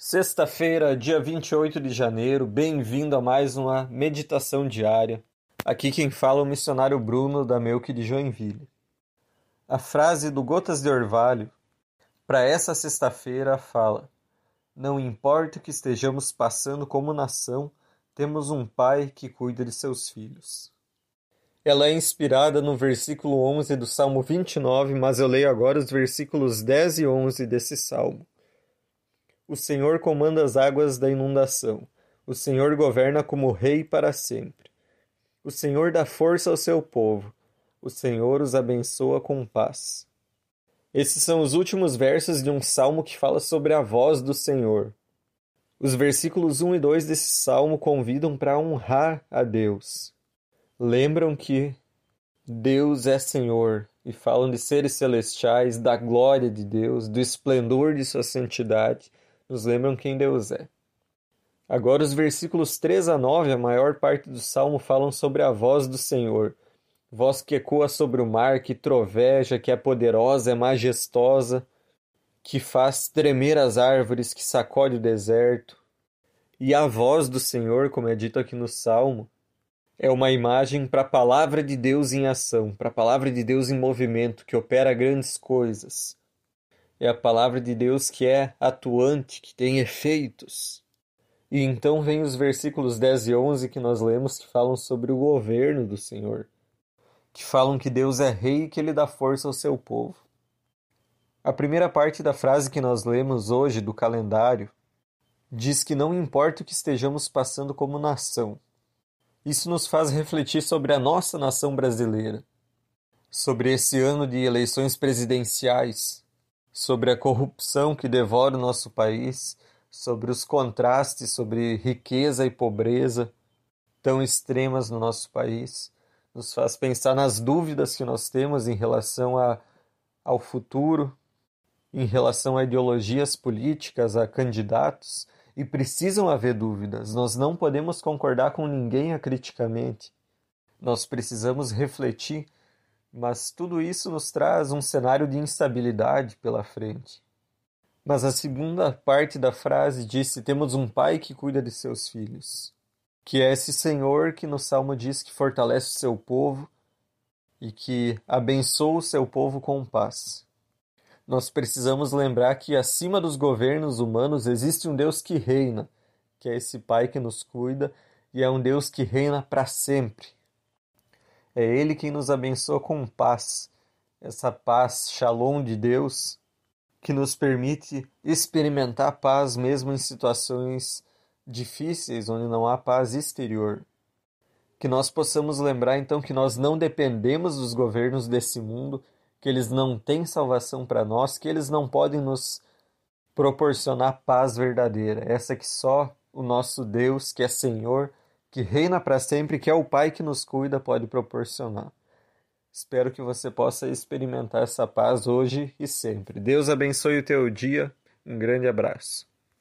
Sexta-feira, dia 28 de janeiro, bem-vindo a mais uma meditação diária. Aqui quem fala é o missionário Bruno da Melk de Joinville. A frase do Gotas de Orvalho para essa sexta-feira fala: Não importa o que estejamos passando como nação, temos um pai que cuida de seus filhos. Ela é inspirada no versículo 11 do Salmo 29, mas eu leio agora os versículos 10 e 11 desse salmo. O Senhor comanda as águas da inundação. O Senhor governa como rei para sempre. O Senhor dá força ao seu povo. O Senhor os abençoa com paz. Esses são os últimos versos de um salmo que fala sobre a voz do Senhor. Os versículos 1 e 2 desse salmo convidam para honrar a Deus. Lembram que Deus é Senhor e falam de seres celestiais, da glória de Deus, do esplendor de sua santidade nos lembram quem Deus é. Agora, os versículos 3 a 9, a maior parte do salmo, falam sobre a voz do Senhor. Voz que ecoa sobre o mar, que troveja, que é poderosa, é majestosa, que faz tremer as árvores, que sacode o deserto. E a voz do Senhor, como é dito aqui no salmo, é uma imagem para a palavra de Deus em ação, para a palavra de Deus em movimento, que opera grandes coisas é a palavra de Deus que é atuante, que tem efeitos. E então vem os versículos 10 e 11 que nós lemos que falam sobre o governo do Senhor, que falam que Deus é rei e que ele dá força ao seu povo. A primeira parte da frase que nós lemos hoje do calendário diz que não importa o que estejamos passando como nação. Isso nos faz refletir sobre a nossa nação brasileira, sobre esse ano de eleições presidenciais, sobre a corrupção que devora o nosso país, sobre os contrastes sobre riqueza e pobreza tão extremas no nosso país, nos faz pensar nas dúvidas que nós temos em relação a, ao futuro, em relação a ideologias políticas, a candidatos, e precisam haver dúvidas. Nós não podemos concordar com ninguém acriticamente. Nós precisamos refletir mas tudo isso nos traz um cenário de instabilidade pela frente. Mas a segunda parte da frase disse: Temos um pai que cuida de seus filhos, que é esse Senhor que no salmo diz que fortalece o seu povo e que abençoa o seu povo com paz. Nós precisamos lembrar que acima dos governos humanos existe um Deus que reina, que é esse Pai que nos cuida e é um Deus que reina para sempre. É Ele quem nos abençoa com paz, essa paz, shalom de Deus, que nos permite experimentar paz mesmo em situações difíceis, onde não há paz exterior. Que nós possamos lembrar então que nós não dependemos dos governos desse mundo, que eles não têm salvação para nós, que eles não podem nos proporcionar paz verdadeira, essa que só o nosso Deus, que é Senhor, que reina para sempre, que é o Pai que nos cuida, pode proporcionar. Espero que você possa experimentar essa paz hoje e sempre. Deus abençoe o teu dia. Um grande abraço.